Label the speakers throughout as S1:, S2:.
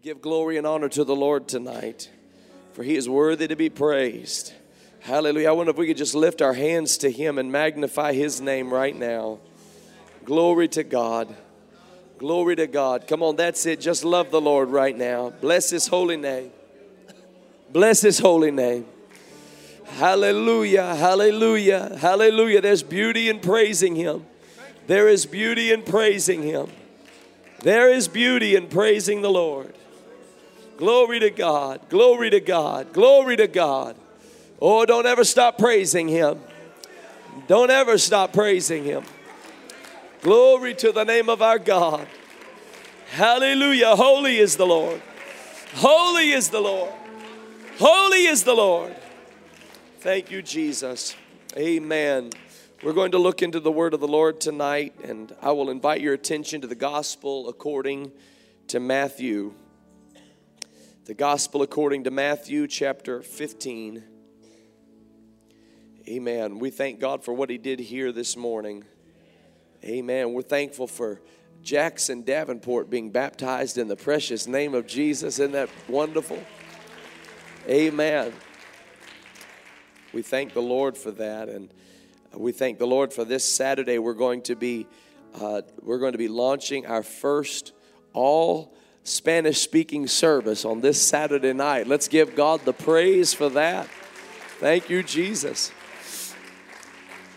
S1: Give glory and honor to the Lord tonight, for he is worthy to be praised. Hallelujah. I wonder if we could just lift our hands to him and magnify his name right now. Glory to God. Glory to God. Come on, that's it. Just love the Lord right now. Bless his holy name. Bless his holy name. Hallelujah, hallelujah, hallelujah. There's beauty in praising him. There is beauty in praising him. There is beauty in praising the Lord. Glory to God, glory to God, glory to God. Oh, don't ever stop praising him. Don't ever stop praising him. Glory to the name of our God. Hallelujah. Holy is the Lord. Holy is the Lord. Holy is the Lord. Thank you, Jesus. Amen. We're going to look into the word of the Lord tonight, and I will invite your attention to the gospel according to Matthew. The gospel according to Matthew chapter 15. Amen. We thank God for what he did here this morning. Amen. We're thankful for Jackson Davenport being baptized in the precious name of Jesus. Isn't that wonderful? Amen. We thank the Lord for that, and we thank the Lord for this Saturday. We're going to be uh, we're going to be launching our first all Spanish speaking service on this Saturday night. Let's give God the praise for that. Thank you, Jesus.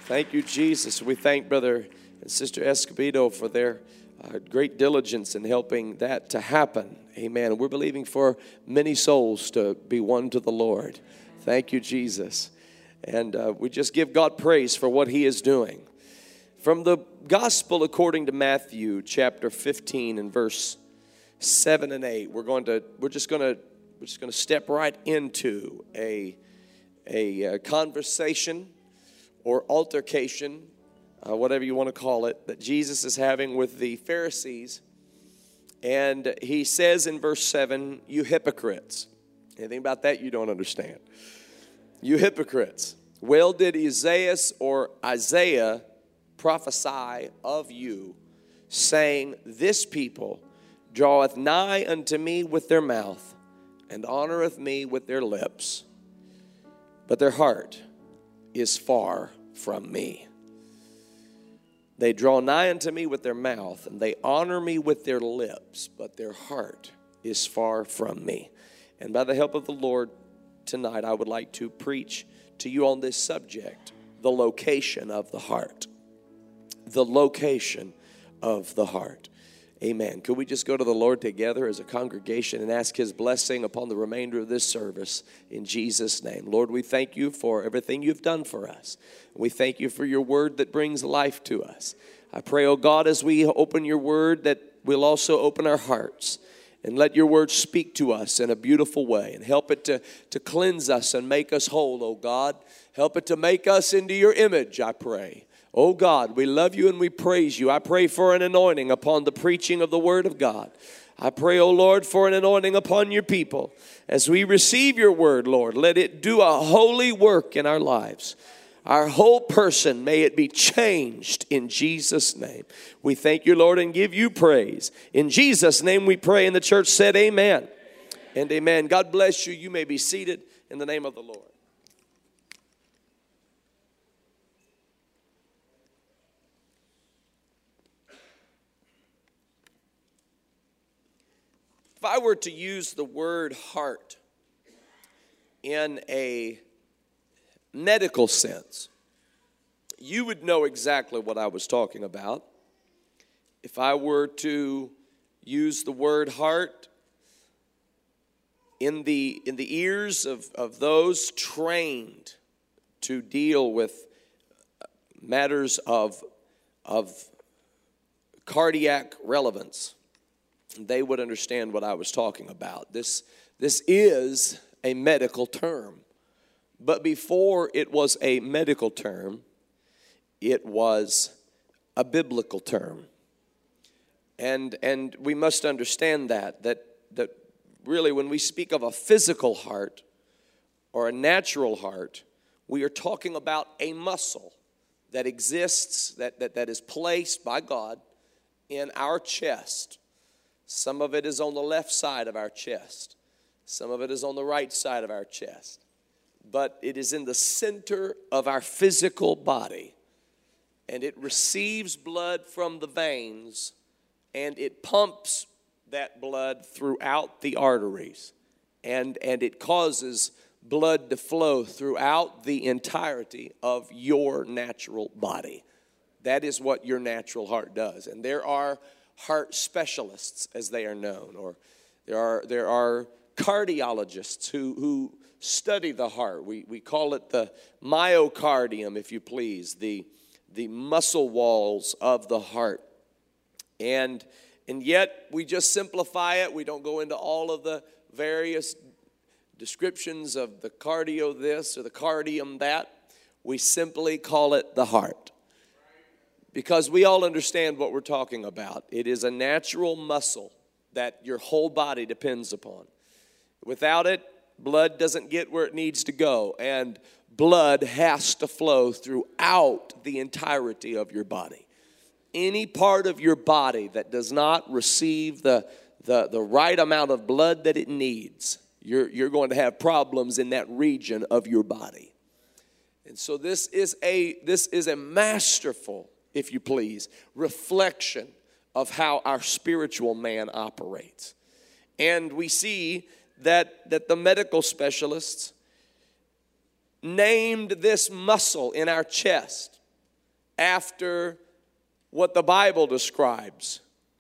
S1: Thank you, Jesus. We thank Brother and Sister Escobedo for their uh, great diligence in helping that to happen. Amen. We're believing for many souls to be won to the Lord. Thank you, Jesus. And uh, we just give God praise for what He is doing. From the Gospel according to Matthew, chapter 15 and verse 7 and 8, we're going to, we're just going to, we're just going to step right into a, a, a uh, conversation or altercation, uh, whatever you want to call it, that Jesus is having with the Pharisees. And he says in verse 7, You hypocrites. Anything about that you don't understand. You hypocrites. Well, did Isaiah or Isaiah prophesy of you, saying, This people draweth nigh unto me with their mouth, and honoreth me with their lips, but their heart is far from me. They draw nigh unto me with their mouth, and they honor me with their lips, but their heart is far from me. And by the help of the Lord, tonight I would like to preach to you on this subject the location of the heart. The location of the heart. Amen. Could we just go to the Lord together as a congregation and ask His blessing upon the remainder of this service in Jesus' name? Lord, we thank you for everything you've done for us. We thank you for your word that brings life to us. I pray, oh God, as we open your word, that we'll also open our hearts and let your word speak to us in a beautiful way and help it to, to cleanse us and make us whole, oh God. Help it to make us into your image, I pray. Oh God, we love you and we praise you. I pray for an anointing upon the preaching of the Word of God. I pray, oh Lord, for an anointing upon your people. As we receive your word, Lord, let it do a holy work in our lives. Our whole person, may it be changed in Jesus' name. We thank you, Lord, and give you praise. In Jesus' name we pray, and the church said, Amen. And amen. God bless you. You may be seated in the name of the Lord. If I were to use the word heart in a medical sense, you would know exactly what I was talking about. If I were to use the word heart in the, in the ears of, of those trained to deal with matters of, of cardiac relevance, they would understand what I was talking about. This, this is a medical term. But before it was a medical term, it was a biblical term. And, and we must understand that, that, that really when we speak of a physical heart or a natural heart, we are talking about a muscle that exists, that, that, that is placed by God in our chest Some of it is on the left side of our chest. Some of it is on the right side of our chest. But it is in the center of our physical body. And it receives blood from the veins and it pumps that blood throughout the arteries. And, and it causes blood to flow throughout the entirety of your natural body. That is what your natural heart does. And there are heart specialists, as they are known, or there are, there are cardiologists who, who study the heart. We, we call it the myocardium, if you please, the, the muscle walls of the heart. And, and yet, we just simplify it. We don't go into all of the various descriptions of the cardio this or the cardium that. We simply call it the heart because we all understand what we're talking about. It is a natural muscle that your whole body depends upon. Without it, blood doesn't get where it needs to go, and blood has to flow throughout the entirety of your body. Any part of your body that does not receive the, the, the right amount of blood that it needs, you're, you're going to have problems in that region of your body. And so this is a this is a masterful if you please, reflection of how our spiritual man operates. And we see that, that the medical specialists named this muscle in our chest after what the Bible describes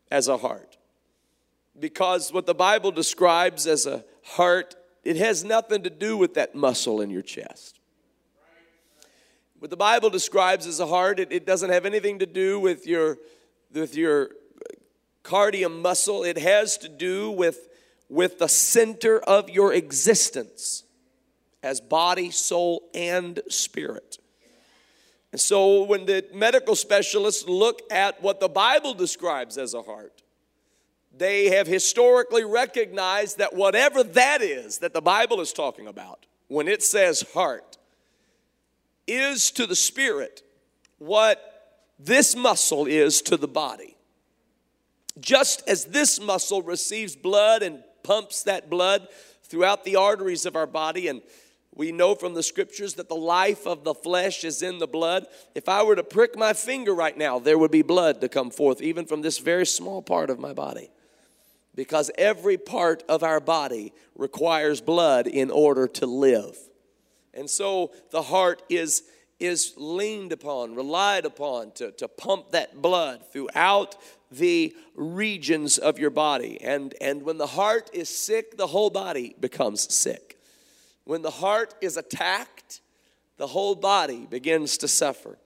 S1: as a heart. Because what the Bible describes as a heart, it has nothing to do with that muscle in your chest. What the Bible describes as a heart, it, it doesn't have anything to do with your, with your cardium muscle. It has to do with, with the center of your existence as body, soul, and spirit. And so when the medical specialists look at what the Bible describes as a heart, they have historically recognized that whatever that is that the Bible is talking about, when it says heart, is to the spirit what this muscle is to the body. Just as this muscle receives blood and pumps that blood throughout the arteries of our body, and we know from the scriptures that the life of the flesh is in the blood. If I were to prick my finger right now, there would be blood to come forth, even from this very small part of my body. Because every part of our body requires blood in order to live. And so the heart is, is leaned upon, relied upon to, to pump that blood throughout the regions of your body. And, and when the heart is sick, the whole body becomes sick. When the heart is attacked, the whole body begins to suffer.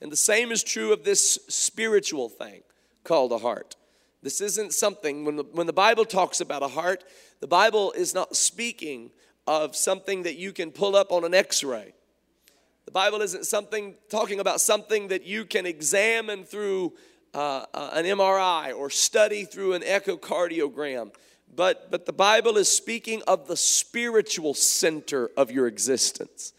S1: And the same is true of this spiritual thing called a heart. This isn't something, when the, when the Bible talks about a heart, the Bible is not speaking of something that you can pull up on an x ray. The Bible isn't something talking about something that you can examine through uh, uh, an MRI or study through an echocardiogram. But, but the Bible is speaking of the spiritual center of your existence,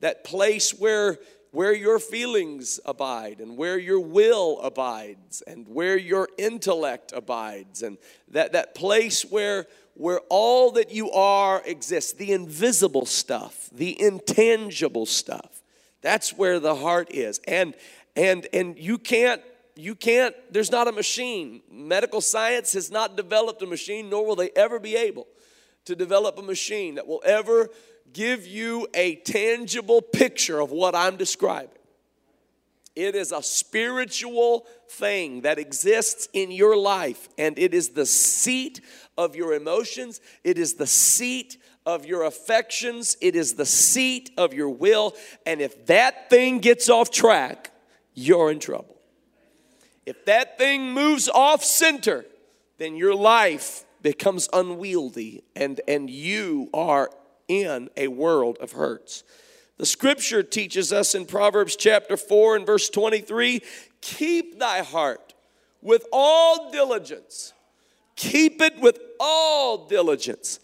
S1: that place where, where your feelings abide and where your will abides and where your intellect abides, and that, that place where, where all that you are exists the invisible stuff, the intangible stuff. That's where the heart is. And and and you can't you can't there's not a machine. Medical science has not developed a machine nor will they ever be able to develop a machine that will ever give you a tangible picture of what I'm describing. It is a spiritual thing that exists in your life, and it is the seat of your emotions, it is the seat of your affections, it is the seat of your will. And if that thing gets off track, you're in trouble. If that thing moves off center, then your life becomes unwieldy and, and you are in a world of hurts. The scripture teaches us in Proverbs chapter 4 and verse 23 keep thy heart with all diligence. Keep it with all diligence.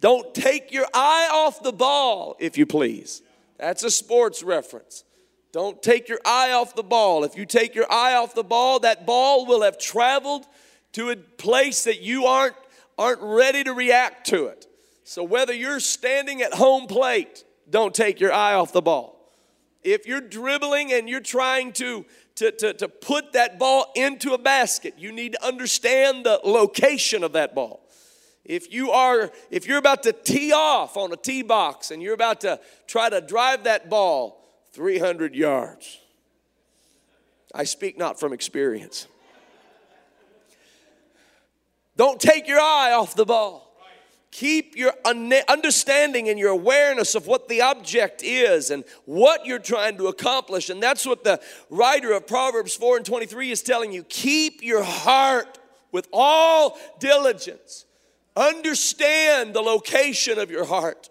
S1: Don't take your eye off the ball, if you please. That's a sports reference. Don't take your eye off the ball. If you take your eye off the ball, that ball will have traveled to a place that you aren't, aren't ready to react to it. So, whether you're standing at home plate, don't take your eye off the ball. If you're dribbling and you're trying to, to, to, to put that ball into a basket, you need to understand the location of that ball. If you are, if you're about to tee off on a tee box and you're about to try to drive that ball 300 yards, I speak not from experience. Don't take your eye off the ball. Keep your understanding and your awareness of what the object is and what you're trying to accomplish. And that's what the writer of Proverbs 4 and 23 is telling you. Keep your heart with all diligence. Understand the location of your heart.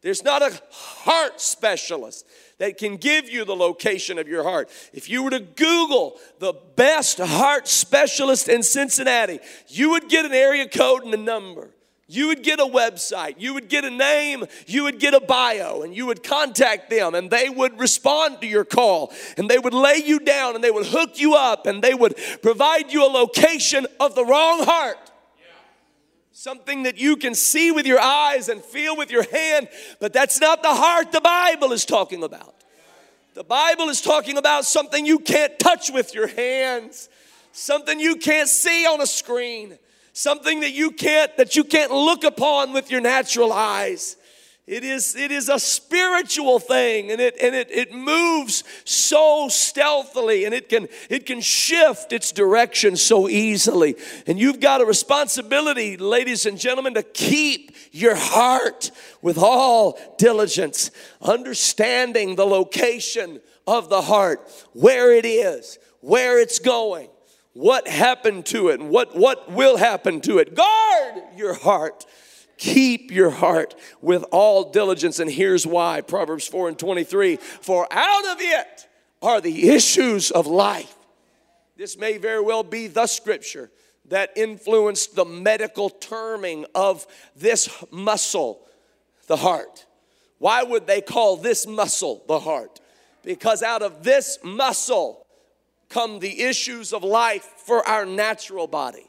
S1: There's not a heart specialist that can give you the location of your heart. If you were to Google the best heart specialist in Cincinnati, you would get an area code and a number. You would get a website, you would get a name, you would get a bio, and you would contact them, and they would respond to your call, and they would lay you down, and they would hook you up, and they would provide you a location of the wrong heart. Something that you can see with your eyes and feel with your hand, but that's not the heart the Bible is talking about. The Bible is talking about something you can't touch with your hands, something you can't see on a screen something that you can't that you can't look upon with your natural eyes. It is it is a spiritual thing and it and it, it moves so stealthily and it can it can shift its direction so easily. And you've got a responsibility ladies and gentlemen to keep your heart with all diligence understanding the location of the heart where it is where it's going what happened to it and what, what will happen to it. Guard your heart. Keep your heart with all diligence. And here's why Proverbs 4 and 23 For out of it are the issues of life. This may very well be the scripture that influenced the medical terming of this muscle, the heart. Why would they call this muscle the heart? Because out of this muscle come the issues of life for our natural body.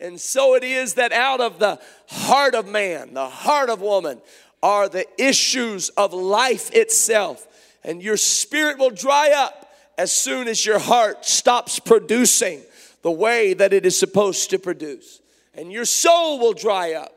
S1: And so it is that out of the heart of man, the heart of woman, are the issues of life itself. And your spirit will dry up as soon as your heart stops producing the way that it is supposed to produce. And your soul will dry up.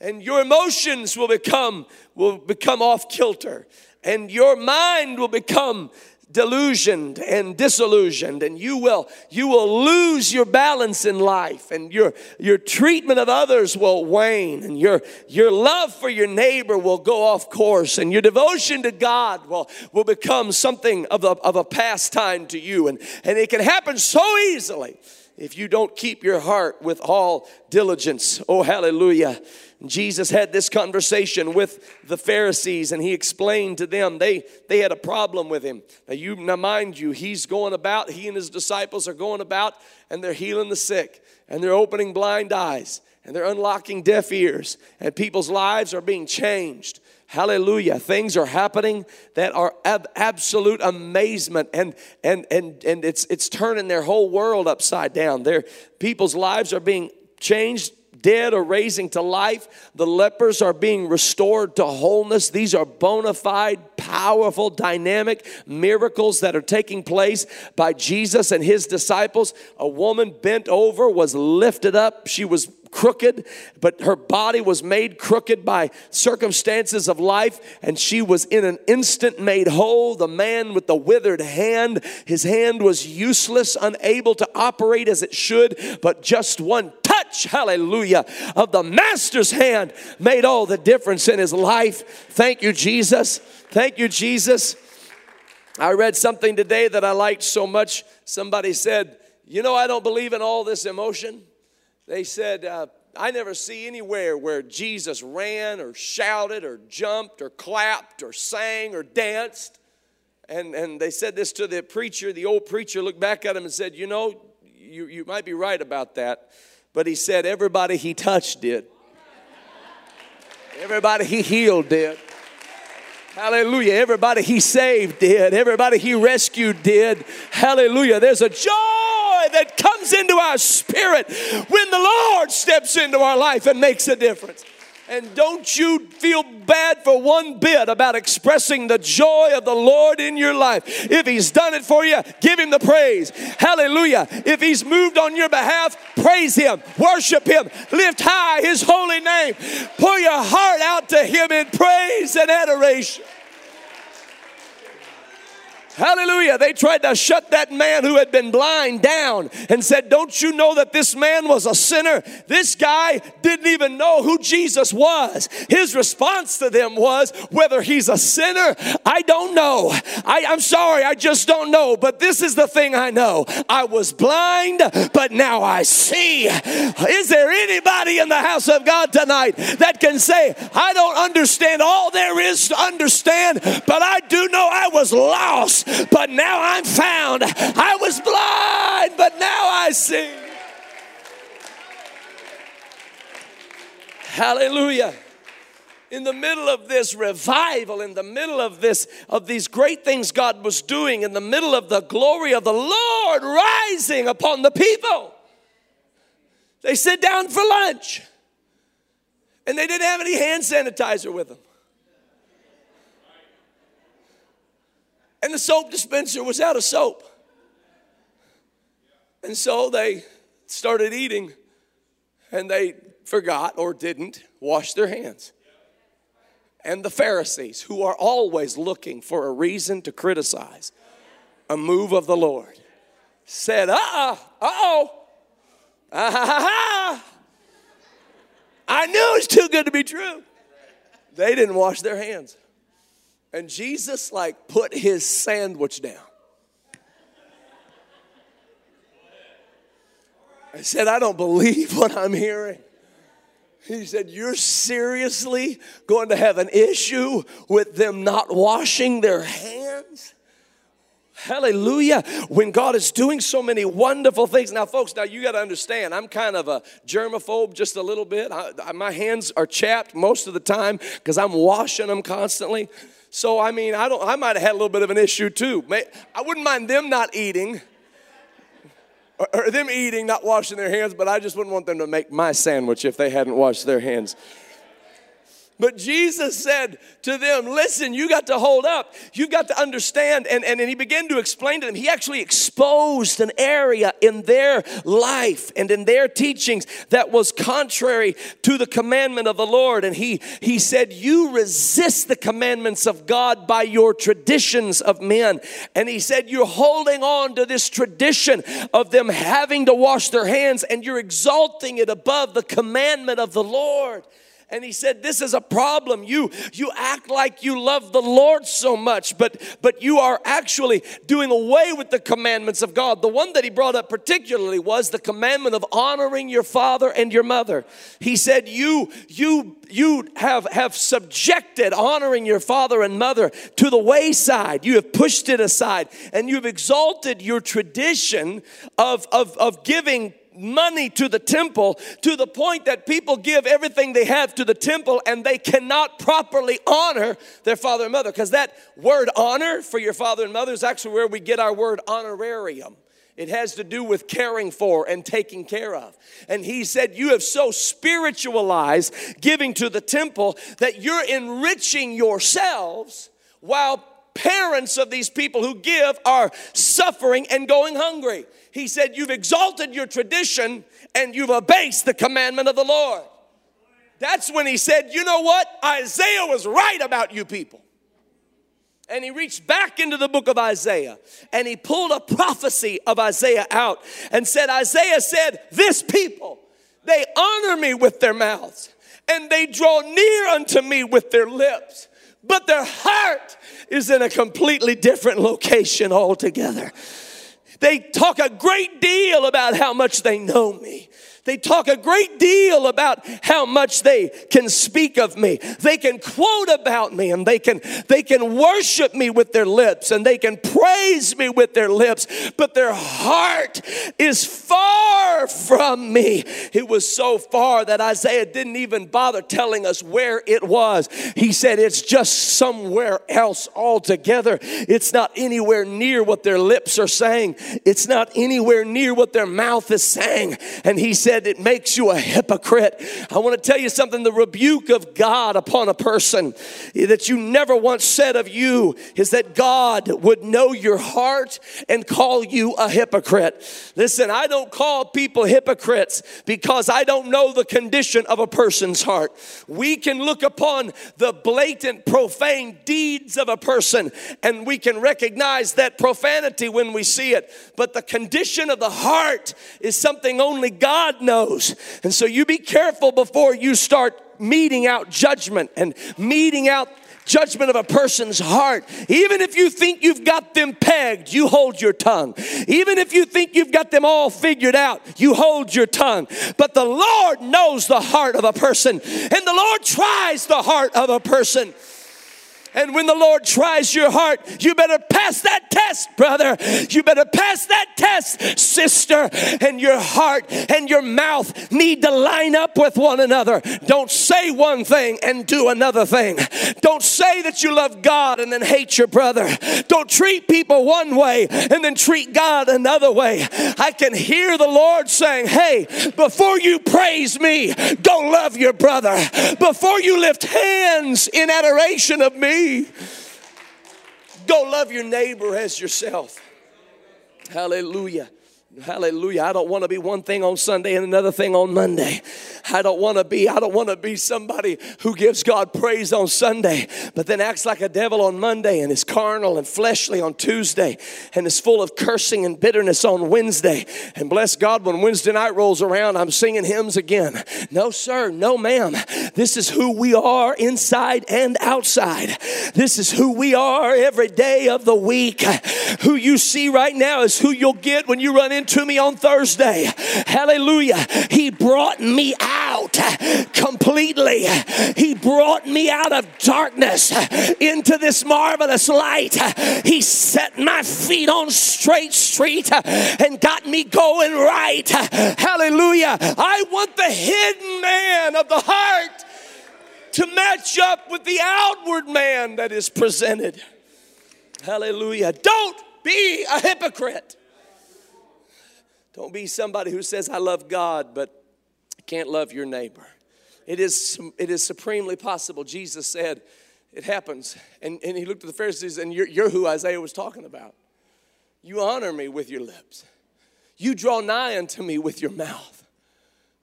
S1: And your emotions will become will become off kilter. And your mind will become delusioned and disillusioned and you will you will lose your balance in life and your your treatment of others will wane and your your love for your neighbor will go off course and your devotion to God will will become something of a, of a pastime to you and and it can happen so easily if you don't keep your heart with all diligence. Oh hallelujah Jesus had this conversation with the Pharisees and he explained to them they, they had a problem with him. Now, you, now, mind you, he's going about, he and his disciples are going about and they're healing the sick and they're opening blind eyes and they're unlocking deaf ears and people's lives are being changed. Hallelujah. Things are happening that are ab- absolute amazement and and and and it's it's turning their whole world upside down. Their people's lives are being changed dead are raising to life. The lepers are being restored to wholeness. These are bona fide, powerful, dynamic miracles that are taking place by Jesus and his disciples. A woman bent over was lifted up. She was crooked, but her body was made crooked by circumstances of life, and she was in an instant made whole. The man with the withered hand, his hand was useless, unable to operate as it should, but just one touch, hallelujah, of the master's hand made all the difference in his life. Thank you, Jesus. Thank you, Jesus. I read something today that I liked so much. Somebody said, You know, I don't believe in all this emotion. They said, uh, I never see anywhere where Jesus ran or shouted or jumped or clapped or sang or danced. And, and they said this to the preacher. The old preacher looked back at him and said, You know, you, you might be right about that. But he said, Everybody he touched did. Everybody he healed did. Hallelujah. Everybody he saved did. Everybody he rescued did. Hallelujah. There's a joy that comes into our spirit when the Lord steps into our life and makes a difference. And don't you feel bad for one bit about expressing the joy of the Lord in your life. If He's done it for you, give Him the praise. Hallelujah. If He's moved on your behalf, praise Him, worship Him, lift high His holy name. Pour your heart out to Him in praise and adoration. Hallelujah. They tried to shut that man who had been blind down and said, Don't you know that this man was a sinner? This guy didn't even know who Jesus was. His response to them was, Whether he's a sinner, I don't know. I, I'm sorry, I just don't know. But this is the thing I know I was blind, but now I see. Is there anybody in the house of God tonight that can say, I don't understand all there is to understand, but I do know I was lost? But now I'm found. I was blind, but now I see. Hallelujah in the middle of this revival in the middle of this of these great things god was doing in the middle of the glory of the lord rising upon the people they sit down for lunch and they didn't have any hand sanitizer with them and the soap dispenser was out of soap. And so they started eating and they forgot or didn't wash their hands. And the Pharisees, who are always looking for a reason to criticize a move of the Lord, said, uh uh, uh oh, ah ha ha ha. I knew it was too good to be true. They didn't wash their hands. And Jesus, like, put his sandwich down. I said, I don't believe what I'm hearing. He said, You're seriously going to have an issue with them not washing their hands? Hallelujah. When God is doing so many wonderful things. Now, folks, now you got to understand, I'm kind of a germaphobe just a little bit. I, I, my hands are chapped most of the time because I'm washing them constantly. So I mean, I don't. I might have had a little bit of an issue too. I wouldn't mind them not eating, or, or them eating, not washing their hands. But I just wouldn't want them to make my sandwich if they hadn't washed their hands. But Jesus said to them, Listen, you got to hold up. You got to understand. And, and, and he began to explain to them. He actually exposed an area in their life and in their teachings that was contrary to the commandment of the Lord. And he, he said, You resist the commandments of God by your traditions of men. And he said, You're holding on to this tradition of them having to wash their hands and you're exalting it above the commandment of the Lord and he said this is a problem. You you act like you love the lord so much but but you are actually doing away with the commandments of god. The one that he brought up particularly was the commandment of honoring your father and your mother. He said you you you have have subjected honoring your father and mother to the wayside. You have pushed it aside and you've exalted your tradition of of, of giving money to the temple to the point that people give everything they have to the temple and they cannot properly honor their father and mother. Because that word honor for your father and mother is actually where we get our word honorarium. It has to do with caring for and taking care of. And he said, You have so spiritualized giving to the temple that you're enriching yourselves while parents of these people who give are suffering and going hungry. He said, You've exalted your tradition and you've abased the commandment of the Lord. That's when he said, You know what? Isaiah was right about you people. And he reached back into the book of Isaiah and he pulled a prophecy of Isaiah out and said, Isaiah said, This people, they honor me with their mouths and they draw near unto me with their lips, but their heart is in a completely different location altogether. They talk a great deal about how much they know me. They talk a great deal about how much they can speak of me. They can quote about me and they can they can worship me with their lips and they can praise me with their lips, but their heart is far from me. It was so far that Isaiah didn't even bother telling us where it was. He said it's just somewhere else altogether. It's not anywhere near what their lips are saying. It's not anywhere near what their mouth is saying. And he said it makes you a hypocrite. I want to tell you something the rebuke of God upon a person that you never once said of you is that God would know your heart and call you a hypocrite. Listen, I don't call people hypocrites because I don't know the condition of a person's heart. We can look upon the blatant, profane deeds of a person and we can recognize that profanity when we see it. But the condition of the heart is something only God knows. And so you be careful before you start meting out judgment and meting out judgment of a person's heart. Even if you think you've got them pegged, you hold your tongue. Even if you think you've got them all figured out, you hold your tongue. But the Lord knows the heart of a person, and the Lord tries the heart of a person. And when the Lord tries your heart, you better pass that test, brother. You better pass that test, sister. And your heart and your mouth need to line up with one another. Don't say one thing and do another thing. Don't say that you love God and then hate your brother. Don't treat people one way and then treat God another way. I can hear the Lord saying, Hey, before you praise me, go love your brother. Before you lift hands in adoration of Go love your neighbor as yourself. Hallelujah. Hallelujah. I don't want to be one thing on Sunday and another thing on Monday. I don't want to be, I don't want to be somebody who gives God praise on Sunday, but then acts like a devil on Monday and is carnal and fleshly on Tuesday and is full of cursing and bitterness on Wednesday. And bless God, when Wednesday night rolls around, I'm singing hymns again. No, sir, no, ma'am. This is who we are inside and outside. This is who we are every day of the week. Who you see right now is who you'll get when you run into to me on Thursday. Hallelujah. He brought me out completely. He brought me out of darkness into this marvelous light. He set my feet on straight street and got me going right. Hallelujah. I want the hidden man of the heart to match up with the outward man that is presented. Hallelujah. Don't be a hypocrite. Don't be somebody who says, I love God, but can't love your neighbor. It is, it is supremely possible. Jesus said, It happens. And, and he looked at the Pharisees, and you're, you're who Isaiah was talking about. You honor me with your lips, you draw nigh unto me with your mouth,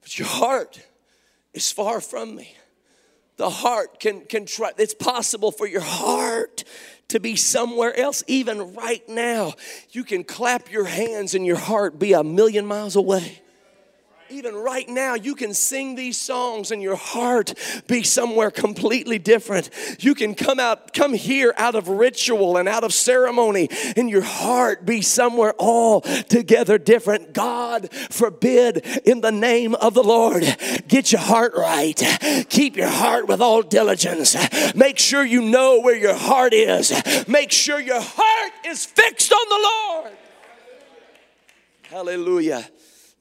S1: but your heart is far from me. The heart can, can try, it's possible for your heart to be somewhere else, even right now. You can clap your hands and your heart be a million miles away even right now, you can sing these songs and your heart be somewhere completely different. You can come out, come here out of ritual and out of ceremony, and your heart be somewhere all together different. God forbid, in the name of the Lord, get your heart right. Keep your heart with all diligence. Make sure you know where your heart is. Make sure your heart is fixed on the Lord. Hallelujah.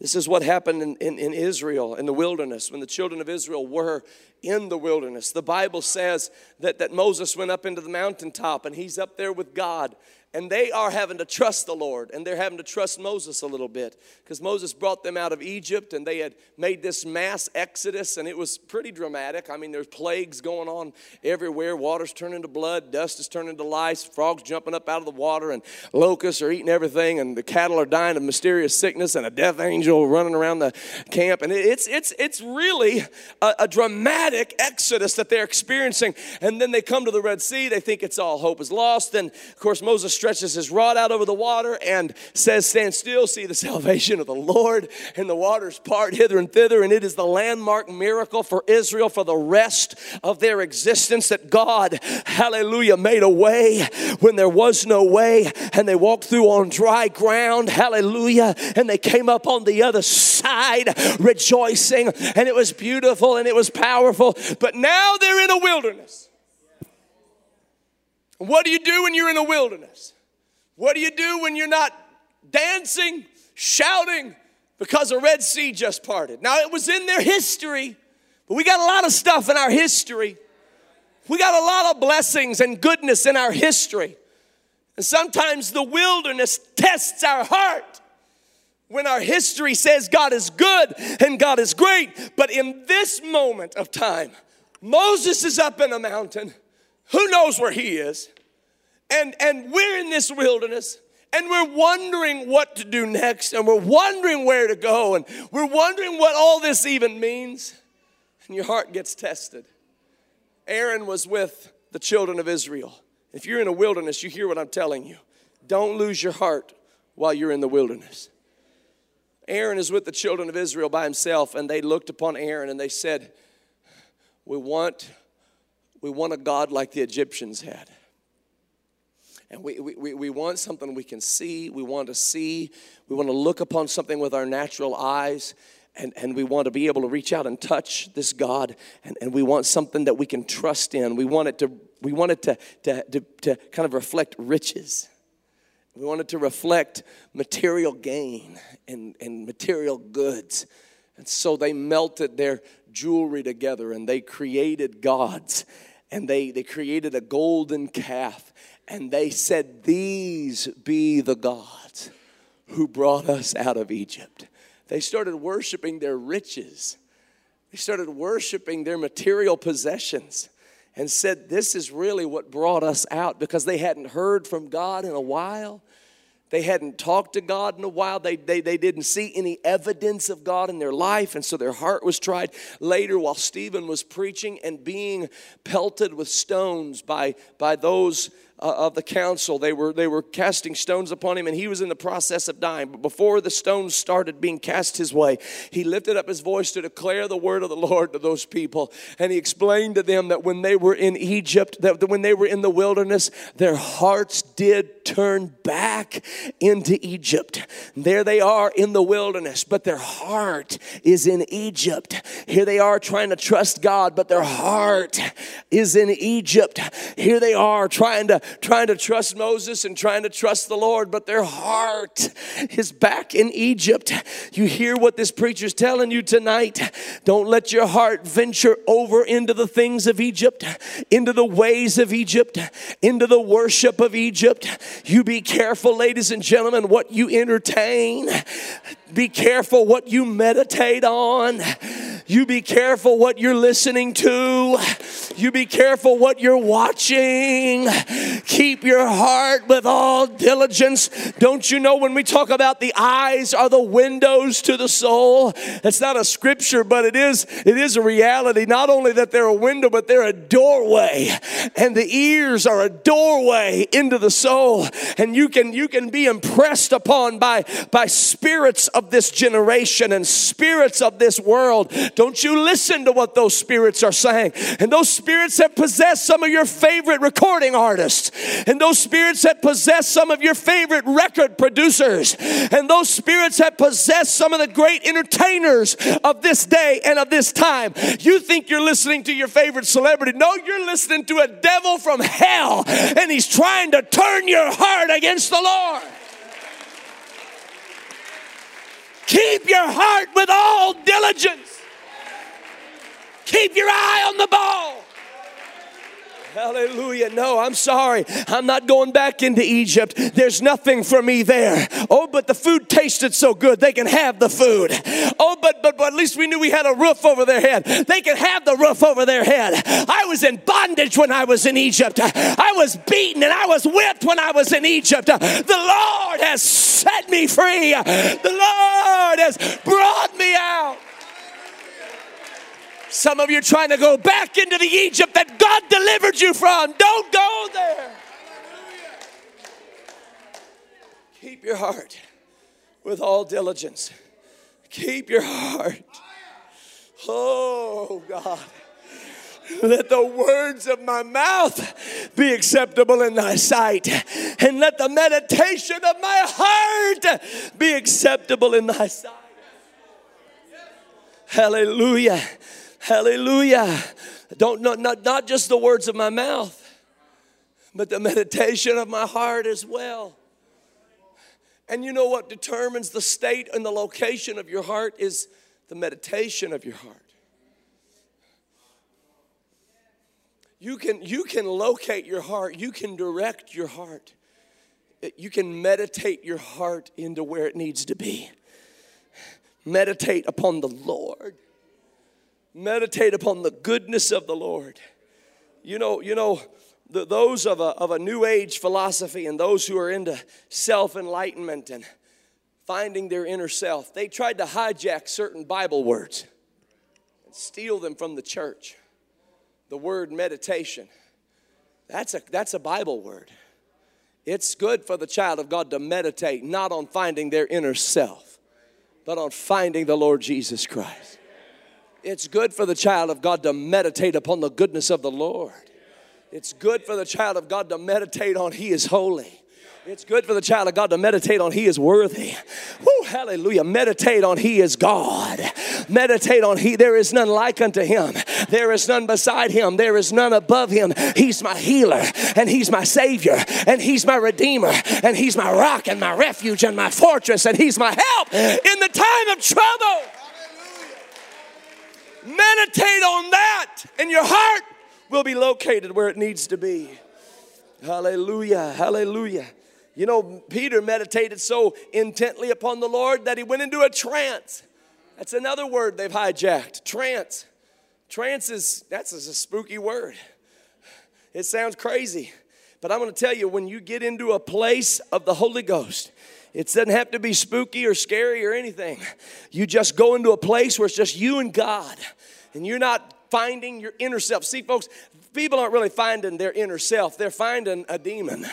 S1: This is what happened in, in, in, Israel, in the wilderness, when the children of Israel were in the wilderness. The Bible says that, that Moses went up into the mountaintop and he's up there with God and they are having to trust the Lord and they're having to trust Moses a little bit because Moses brought them out of Egypt and they had made this mass exodus and it was pretty dramatic. I mean, there's plagues going on everywhere. Water's turning to blood, dust is turning to lice, frogs jumping up out of the water, and locusts are eating everything, and the cattle are dying of mysterious sickness, and a death angel running around the camp. And it's, it's, it's really a, a dramatic exodus that they're experiencing. And then they come to the Red Sea, they think it's all hope is lost. And of course, Moses stretches his rod out over the water and says, Stand still, see the salvation of the Lord. And the waters part hither and thither. And it is the landmark miracle for Israel for the rest of their existence that God, hallelujah, made a way when there was no way. And they walked through on dry ground, hallelujah. And they came up on the other side rejoicing. And it was beautiful and it was powerful. But now they're in a wilderness. What do you do when you're in a wilderness? What do you do when you're not dancing, shouting because the Red Sea just parted? Now, it was in their history, but we got a lot of stuff in our history. We got a lot of blessings and goodness in our history. And sometimes the wilderness tests our heart when our history says God is good and God is great. But in this moment of time, Moses is up in a mountain. Who knows where he is? And, and we're in this wilderness and we're wondering what to do next and we're wondering where to go and we're wondering what all this even means. And your heart gets tested. Aaron was with the children of Israel. If you're in a wilderness, you hear what I'm telling you. Don't lose your heart while you're in the wilderness. Aaron is with the children of Israel by himself, and they looked upon Aaron and they said, We want, we want a God like the Egyptians had. And we, we, we want something we can see, we want to see, we want to look upon something with our natural eyes. And, and we want to be able to reach out and touch this God, and, and we want something that we can trust in. We want it to, we want it to, to, to, to kind of reflect riches. We wanted to reflect material gain and, and material goods. And so they melted their jewelry together and they created gods. And they, they created a golden calf. And they said, These be the gods who brought us out of Egypt. They started worshiping their riches, they started worshiping their material possessions and said, This is really what brought us out because they hadn't heard from God in a while. They hadn't talked to God in a while. They, they, they didn't see any evidence of God in their life, and so their heart was tried. Later, while Stephen was preaching and being pelted with stones by, by those Uh, of the council. They were, they were casting stones upon him, and he was in the process of dying. But before the stones started being cast his way, he lifted up his voice to declare the word of the Lord to those people. And he explained to them that when they were in Egypt, that when they were in the wilderness, their hearts did turn back into Egypt. There they are in the wilderness, but their heart is in Egypt. Here they are trying to trust God, but their heart is in Egypt. Here they are trying to trying to trust Moses and trying to trust the Lord, but their heart is back in Egypt. You hear what this preacher's telling you tonight. Don't let your heart venture over into the things of Egypt, into the ways of Egypt, into the worship of Egypt. You be careful, ladies and gentlemen, what you entertain. Be careful what you meditate on. You be careful what you're listening to. You be careful what you're watching. Keep your heart with all diligence. Don't you know when we talk about the eyes are the windows to the soul? It's not a scripture, but it is it is a reality. Not only that they're a window, but they're a doorway. And the ears are a doorway into the soul. And you can you can be impressed upon by by spirits of this generation and spirits of this world. Don't you listen to what those spirits are saying. And those spirits have possessed some of your favorite recording artists. And those spirits that possess some of your favorite record producers. And those spirits that possess some of the great entertainers of this day and of this time. You think you're listening to your favorite celebrity. No, you're listening to a devil from hell. And he's trying to turn your heart against the Lord. Keep your heart with all diligence. Keep your eye on the ball. Hallelujah. No, I'm sorry. I'm not going back into Egypt. There's nothing for me there. Oh, but the food tasted so good. They can have the food. Oh, but, but, but at least we knew we had a roof over their head. They can have the roof over their head. I was in bondage when I was in Egypt. I was beaten and I was whipped when I was in Egypt. The Lord has set me free. The Lord has brought me out. Some of you are trying to go back into the Egypt that God delivered you from. Don't go there. Keep your heart with all diligence. Keep your heart. Oh, God. Let the words of my mouth be acceptable in thy sight, and let the meditation of my heart be acceptable in thy sight. Hallelujah. Hallelujah. Don't not, not, not just the words of my mouth, but the meditation of my heart as well. And you know what determines the state and the location of your heart is the meditation of your heart. You can, you can locate your heart, you can direct your heart, you can meditate your heart into where it needs to be. Meditate upon the Lord. Meditate upon the goodness of the Lord. You know, you know, the, those of a, of a new age philosophy and those who are into self enlightenment and finding their inner self, they tried to hijack certain Bible words and steal them from the church the word meditation. That's a, that's a Bible word. It's good for the child of God to meditate not on finding their inner self, but on finding the Lord Jesus Christ. It's good for the child of God to meditate upon the goodness of the Lord. It's good for the child of God to meditate on He is holy. It's good for the child of God to meditate on He is worthy. Woo, hallelujah. Meditate on He is God. Meditate on He. There is none like unto Him. There is none beside Him. There is none above Him. He's my healer and He's my Savior and He's my Redeemer and He's my rock and my refuge and my fortress and He's my help in the time of trouble. Meditate on that and your heart will be located where it needs to be. Hallelujah. Hallelujah. You know, Peter meditated so intently upon the Lord that he went into a trance. That's another word they've hijacked trance. Trance is, that's a spooky word. It sounds crazy. But I'm going to tell you, when you get into a place of the Holy Ghost, it doesn't have to be spooky or scary or anything. You just go into a place where it's just you and God, and you're not finding your inner self. See, folks, people aren't really finding their inner self, they're finding a demon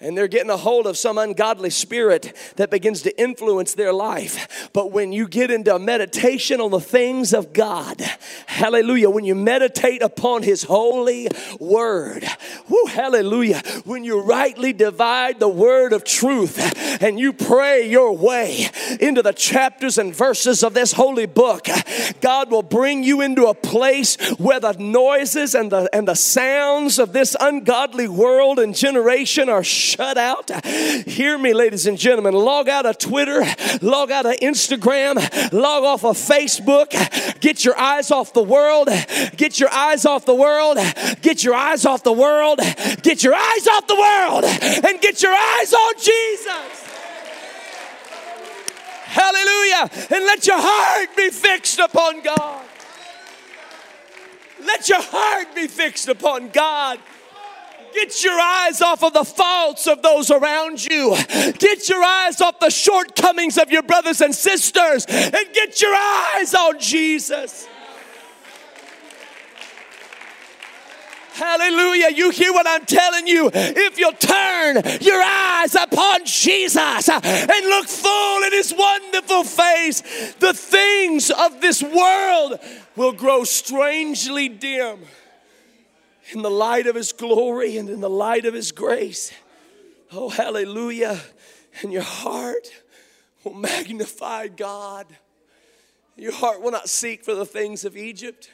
S1: and they're getting a hold of some ungodly spirit that begins to influence their life. But when you get into meditation on the things of God, hallelujah, when you meditate upon His holy word, whoo, hallelujah, when you rightly divide the word of truth and you pray your way into the chapters and verses of this holy book, God will bring you into a place where the noises and the, and the sounds of this ungodly world and generation are shut out. Hear me, ladies and gentlemen. Log out of Twitter, log out of Instagram, log off of Facebook. Get your eyes off the world. Get your eyes off the world. Get your eyes off the world. Get your eyes off the world and get your eyes on Jesus. Hallelujah. And let your heart be fixed upon God. Let your heart be fixed upon God. Get your eyes off of the faults of those around you. Get your eyes off the shortcomings of your brothers and sisters and get your eyes on Jesus. Hallelujah. You hear what I'm telling you? If you'll turn your eyes upon Jesus and look full in his wonderful face, the things of this world will grow strangely dim in the light of His glory and in the light of His grace. Oh, hallelujah. And your heart will magnify God. Your heart will not seek for the things of Egypt.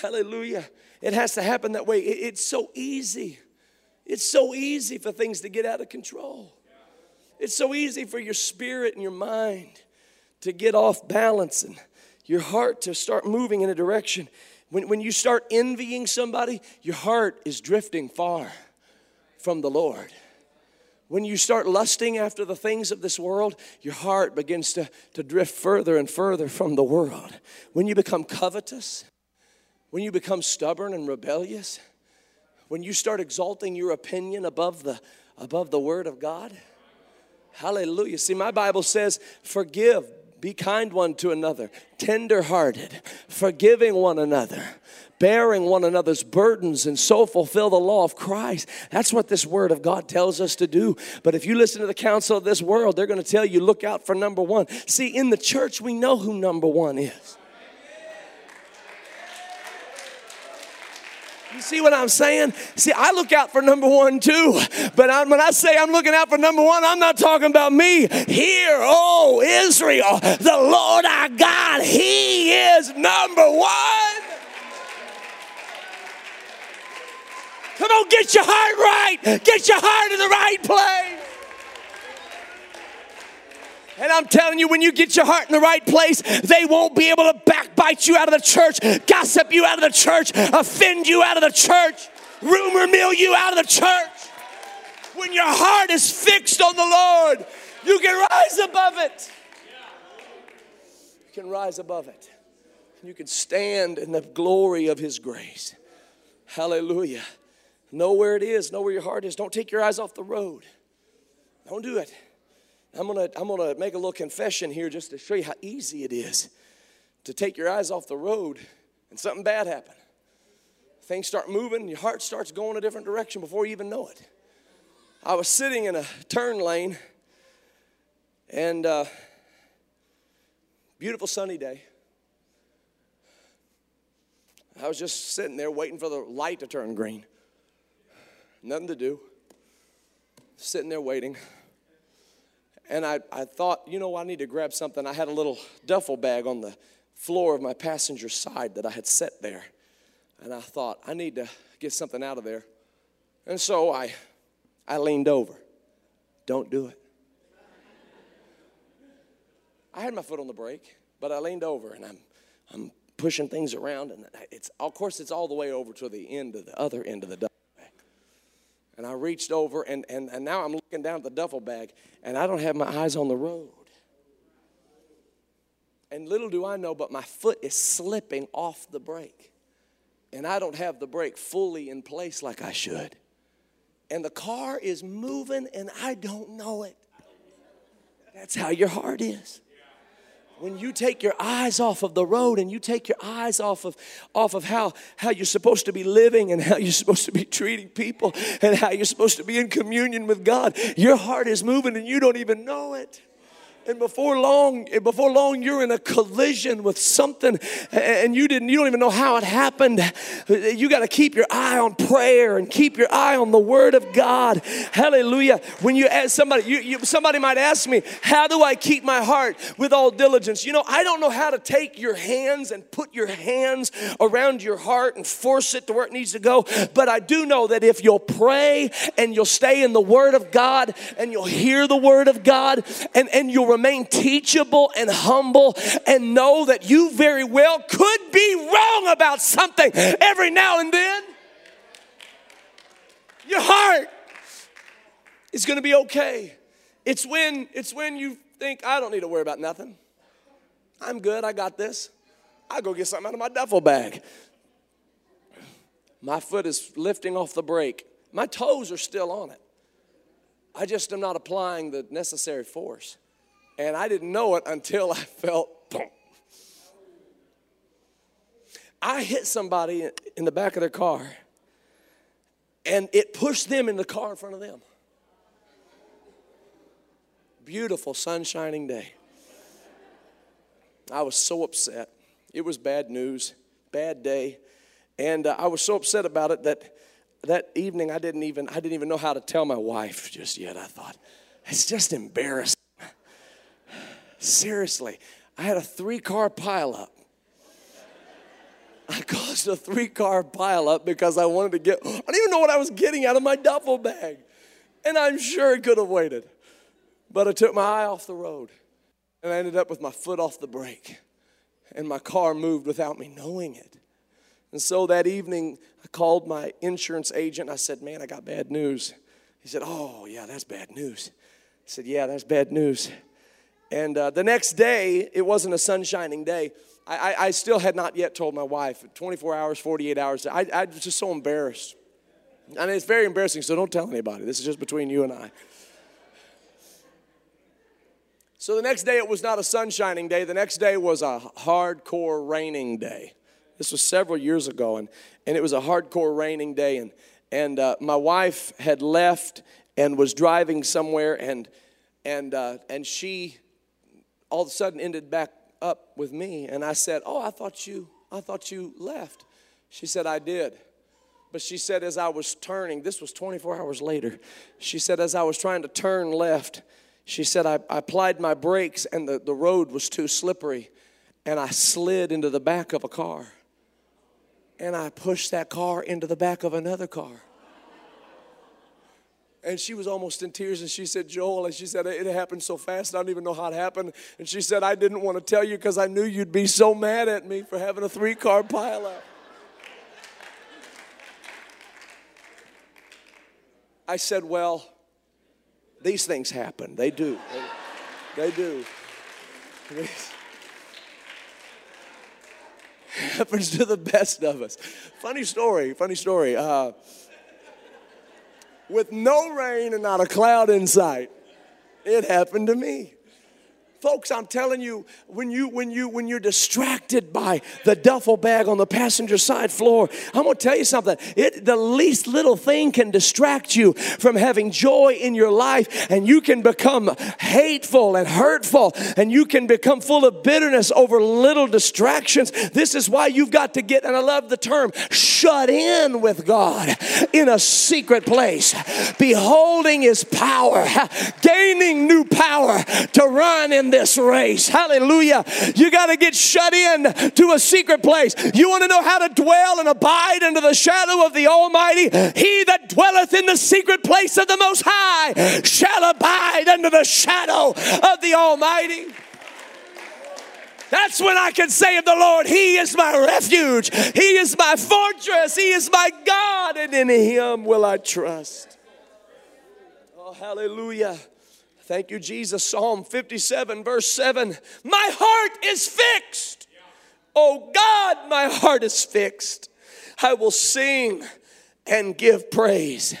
S1: Hallelujah. It has to happen that way. It's so easy. It's so easy for things to get out of control. It's so easy for your spirit and your mind to get off balance and your heart to start moving in a direction when, when you start envying somebody, your heart is drifting far from the Lord. When you start lusting after the things of this world, your heart begins to, to drift further and further from the world. When you become covetous, when you become stubborn and rebellious, when you start exalting your opinion above the, above the word of God, hallelujah. See, my Bible says, forgive Be kind one to another, tender hearted, forgiving one another, bearing one another's burdens, and so fulfill the law of Christ. That's what this word of God tells us to do. But if you listen to the counsel of this world, they're going to tell you, look out for number one. See, in the church, we know who number one is. You see what I'm saying? See, I look out for number one too. But I, when I say I'm looking out for number one, I'm not talking about me. Hear, oh Israel, the Lord our God, He is number one. Come on, get your heart right. Get your heart in the right place. And I'm telling you, when you get your heart in the right place, they won't be able to backbite you out of the church, gossip you out of the church, offend you out of the church, rumor mill you out of the church. When your heart is fixed on the Lord, you can rise above it. You can rise above it. You can stand in the glory of His grace. Hallelujah. Know where it is, know where your heart is. Don't take your eyes off the road. Don't do it. I'm gonna, I'm gonna make a little confession here just to show you how easy it is to take your eyes off the road and something bad happen. Things start moving, your heart starts going a different direction before you even know it. I was sitting in a turn lane and uh, beautiful sunny day. I was just sitting there waiting for the light to turn green. Nothing to do. Sitting there waiting and I, I thought, you know, I need to grab something. I had a little duffel bag on the floor of my passenger side that I had set there. And I thought, I need to get something out of there. And so I, I leaned over. Don't do it. I had my foot on the brake, but I leaned over and I'm, I'm pushing things around. And it's, of course, it's all the way over to the end of the other end of the duffel bag. and I reached over, and, and, and now I'm looking down at the duffel bag, and I don't have my eyes on the road. And little do I know, but my foot is slipping off the brake. And I don't have the brake fully in place like I should. And the car is moving, and I don't know it. That's how your heart is when you take your eyes off of the road and you take your eyes off of off of how how you're supposed to be living and how you're supposed to be treating people and how you're supposed to be in communion with God your heart is moving and you don't even know it and before long before long you're in a collision with something and you didn't you don't even know how it happened. You got to keep your eye on prayer and keep your eye on the word of god. Hallelujah. When you ask somebody you, you, somebody might ask me how do i keep my heart with all diligence? You know i don't know how to take your hands and put your hands around your heart and force it to where it needs to go but i do know that if you'll pray and you'll stay in the word of god and you'll hear the word of god and, and you'll remain teachable and humble and know that you very well could be wrong about something every now and then. Your heart is going to be okay. It's when it's when you think I don't need to worry about nothing. I'm good. I got this. I go get something out of my duffel bag. My foot is lifting off the brake. My toes are still on it. I just am not applying the necessary force. And I didn't know it until I felt boom. I hit somebody in the back of their car and it pushed them in the car in front of them. Beautiful, sunshining day. I was so upset. It was bad news, bad day. And uh, I was so upset about it that that evening I didn't even I didn't even know how to tell my wife just yet. I thought, it's just embarrassing. Seriously, I had a three car pileup. I caused a three car pileup because I wanted to get, I don't even know what I was getting out of my duffel bag. And I'm sure it could have waited. But I took my eye off the road and I ended up with my foot off the brake. And my car moved without me knowing it. And so that evening, I called my insurance agent. I said, Man, I got bad news. He said, Oh, yeah, that's bad news. I said, Yeah, that's bad news. And uh, the next day, it wasn't a sunshining day. I, I, I, still had not yet told my wife 24 hours, 48 hours. I, I was just so embarrassed. And it's very embarrassing, so don't tell anybody. This is just between you and I. So the next day, it was not a sunshining day. The next day was a hardcore raining day. This was several years ago, and, and it was a hardcore raining day. And, and uh, my wife had left and was driving somewhere, and, and, uh, and she all of a sudden ended back up with me. And I said, Oh, I thought you, I thought you left. She said, I did. But she said, as I was turning, this was 24 hours later, she said, as I was trying to turn left, she said, I, I applied my brakes and the, the road was too slippery, and I slid into the back of a car. And I pushed that car into the back of another car. And she was almost in tears, and she said, Joel, and she said, it happened so fast, I don't even know how it happened. And she said, I didn't want to tell you because I knew you'd be so mad at me for having a three car pileup. I said, Well, these things happen. They do. They, they do. happens to the best of us. Funny story, funny story. Uh, with no rain and not a cloud in sight, it happened to me. Folks, I'm telling you, when you when you when you're distracted by the duffel bag on the passenger side floor, I'm gonna tell you something. It the least little thing can distract you from having joy in your life, and you can become hateful and hurtful, and you can become full of bitterness over little distractions. This is why you've got to get, and I love the term, shut in with God in a secret place, beholding his power, gaining new power to run in this race. Hallelujah. You got to get shut in to a secret place. You want to know how to dwell and abide under the shadow of the Almighty? He that dwelleth in the secret place of the Most High shall abide under the shadow of the Almighty. That's when I can say of the Lord, He is my refuge, He is my fortress, He is my God, and in Him will I trust. Oh, hallelujah. Thank you, Jesus. Psalm 57, verse 7. My heart is fixed. Oh God, my heart is fixed. I will sing and give praise.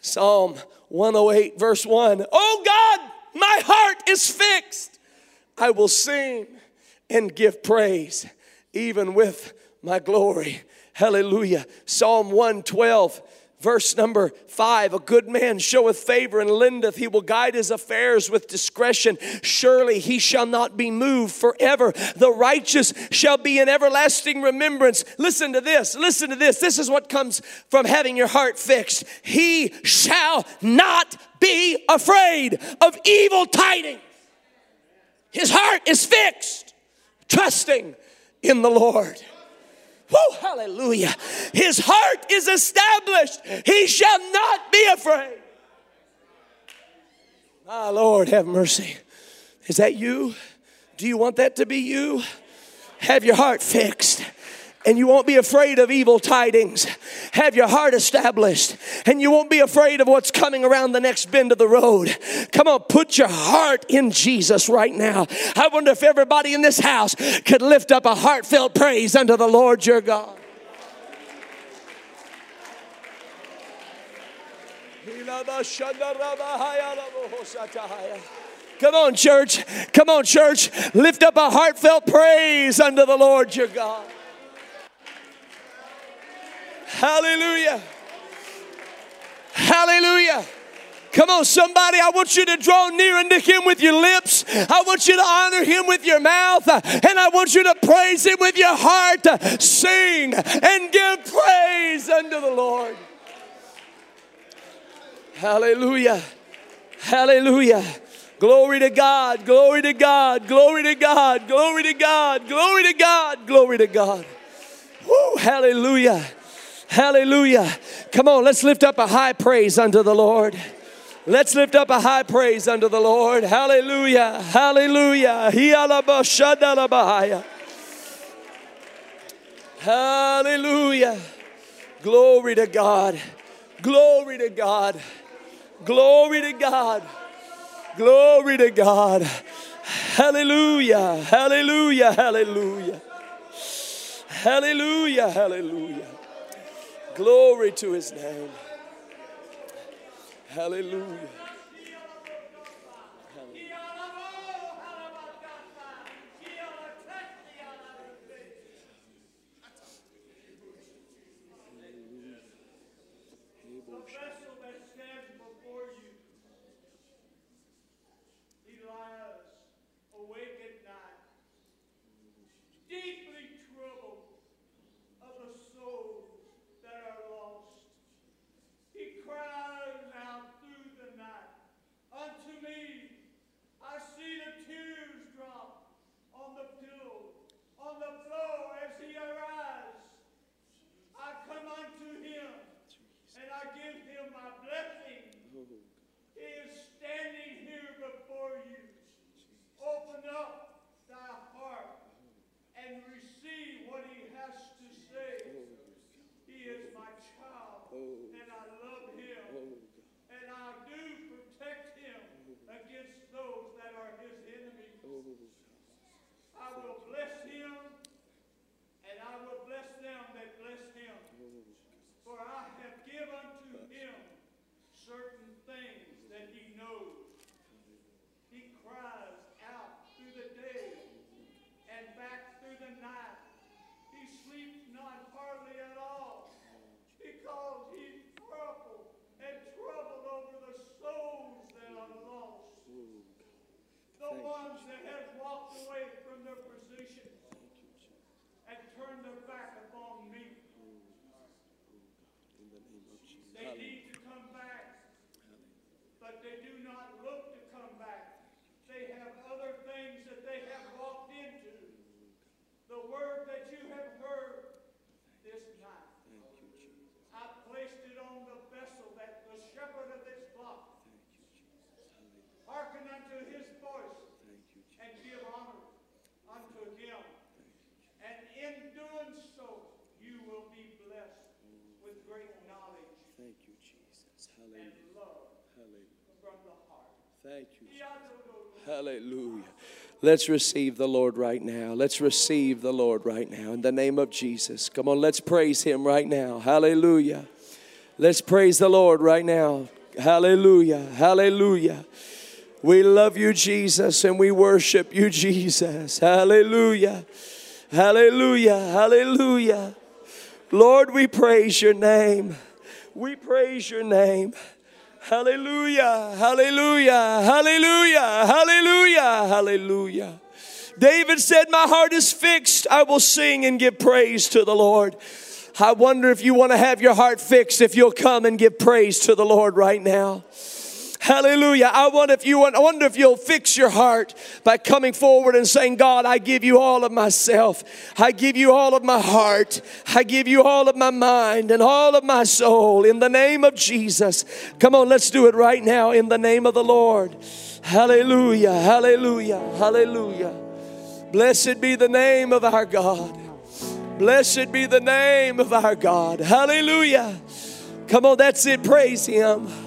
S1: Psalm 108, verse 1. Oh God, my heart is fixed. I will sing and give praise, even with my glory. Hallelujah. Psalm 112 Verse number five A good man showeth favor and lendeth. He will guide his affairs with discretion. Surely he shall not be moved forever. The righteous shall be in everlasting remembrance. Listen to this. Listen to this. This is what comes from having your heart fixed. He shall not be afraid of evil tidings. His heart is fixed, trusting in the Lord. Oh, hallelujah. His heart is established. He shall not be afraid. My Lord, have mercy. Is that you? Do you want that to be you? Have your heart fixed and you won't be afraid of evil tidings. Have your heart established, and you won't be afraid of what's coming around the next bend of the road. Come on, put your heart in Jesus right now. I wonder if everybody in this house could lift up a heartfelt praise unto the Lord your God. Come on, church. Come on, church. Lift up a heartfelt praise unto the Lord your God. Hallelujah. Hallelujah. Come on, somebody, I want you to draw near unto him with your lips. I want you to honor him with your mouth. And I want you to praise him with your heart. Sing and give praise unto the Lord. Hallelujah. Hallelujah. Glory to God. Glory to God. Glory to God. Glory to God. Glory to God. Glory to God. Woo, hallelujah. Hallelujah. Come on, let's lift up a high praise unto the Lord. Let's lift up a high praise unto the Lord. Hallelujah. Hallelujah. Hallelujah. Glory to God. Glory to God. Glory to God. Glory to God. Hallelujah. Hallelujah. Hallelujah. Hallelujah. Hallelujah. Glory to his name. Hallelujah. They Thank you. Hallelujah. Let's receive the Lord right now. Let's receive the Lord right now in the name of Jesus. Come on, let's praise Him right now. Hallelujah. Let's praise the Lord right now. Hallelujah. Hallelujah. We love you, Jesus, and we worship you, Jesus. Hallelujah. Hallelujah. Hallelujah. Lord, we praise your name. We praise your name. Hallelujah, hallelujah, hallelujah, hallelujah, hallelujah. David said, My heart is fixed. I will sing and give praise to the Lord. I wonder if you want to have your heart fixed, if you'll come and give praise to the Lord right now. Hallelujah. I wonder if you I wonder if you'll fix your heart by coming forward and saying, God, I give you all of myself. I give you all of my heart. I give you all of my mind and all of my soul in the name of Jesus. Come on, let's do it right now in the name of the Lord. Hallelujah. Hallelujah. Hallelujah. Blessed be the name of our God. Blessed be the name of our God. Hallelujah. Come on, that's it. Praise Him.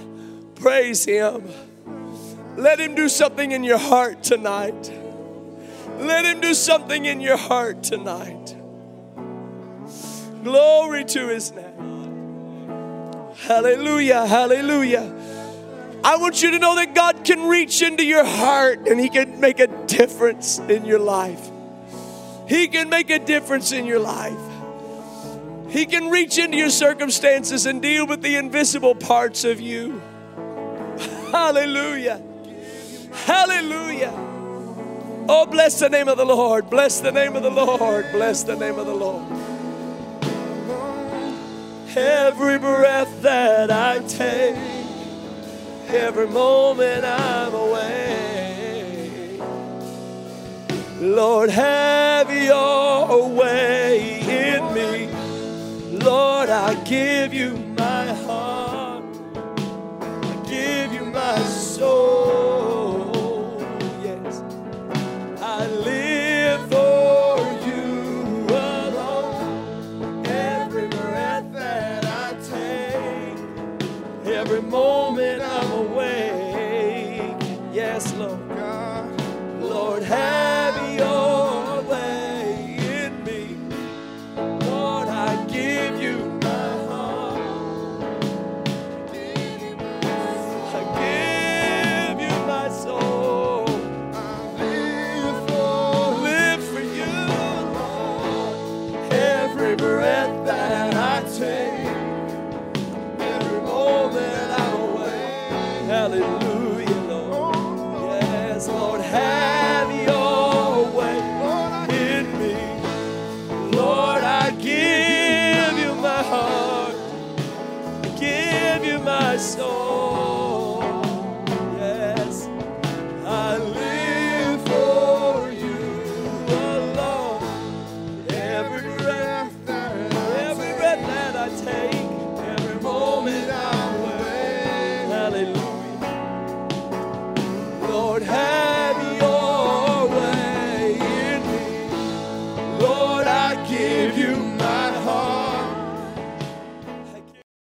S1: Praise Him. Let Him do something in your heart tonight. Let Him do something in your heart tonight. Glory to His name. Hallelujah, hallelujah. I want you to know that God can reach into your heart and He can make a difference in your life. He can make a difference in your life. He can reach into your circumstances and deal with the invisible parts of you. Hallelujah. Hallelujah. Oh, bless the name of the Lord. Bless the name of the Lord. Bless the name of the Lord. Every breath that I take, every moment I'm away. Lord, have your way in me. Lord, I give you my heart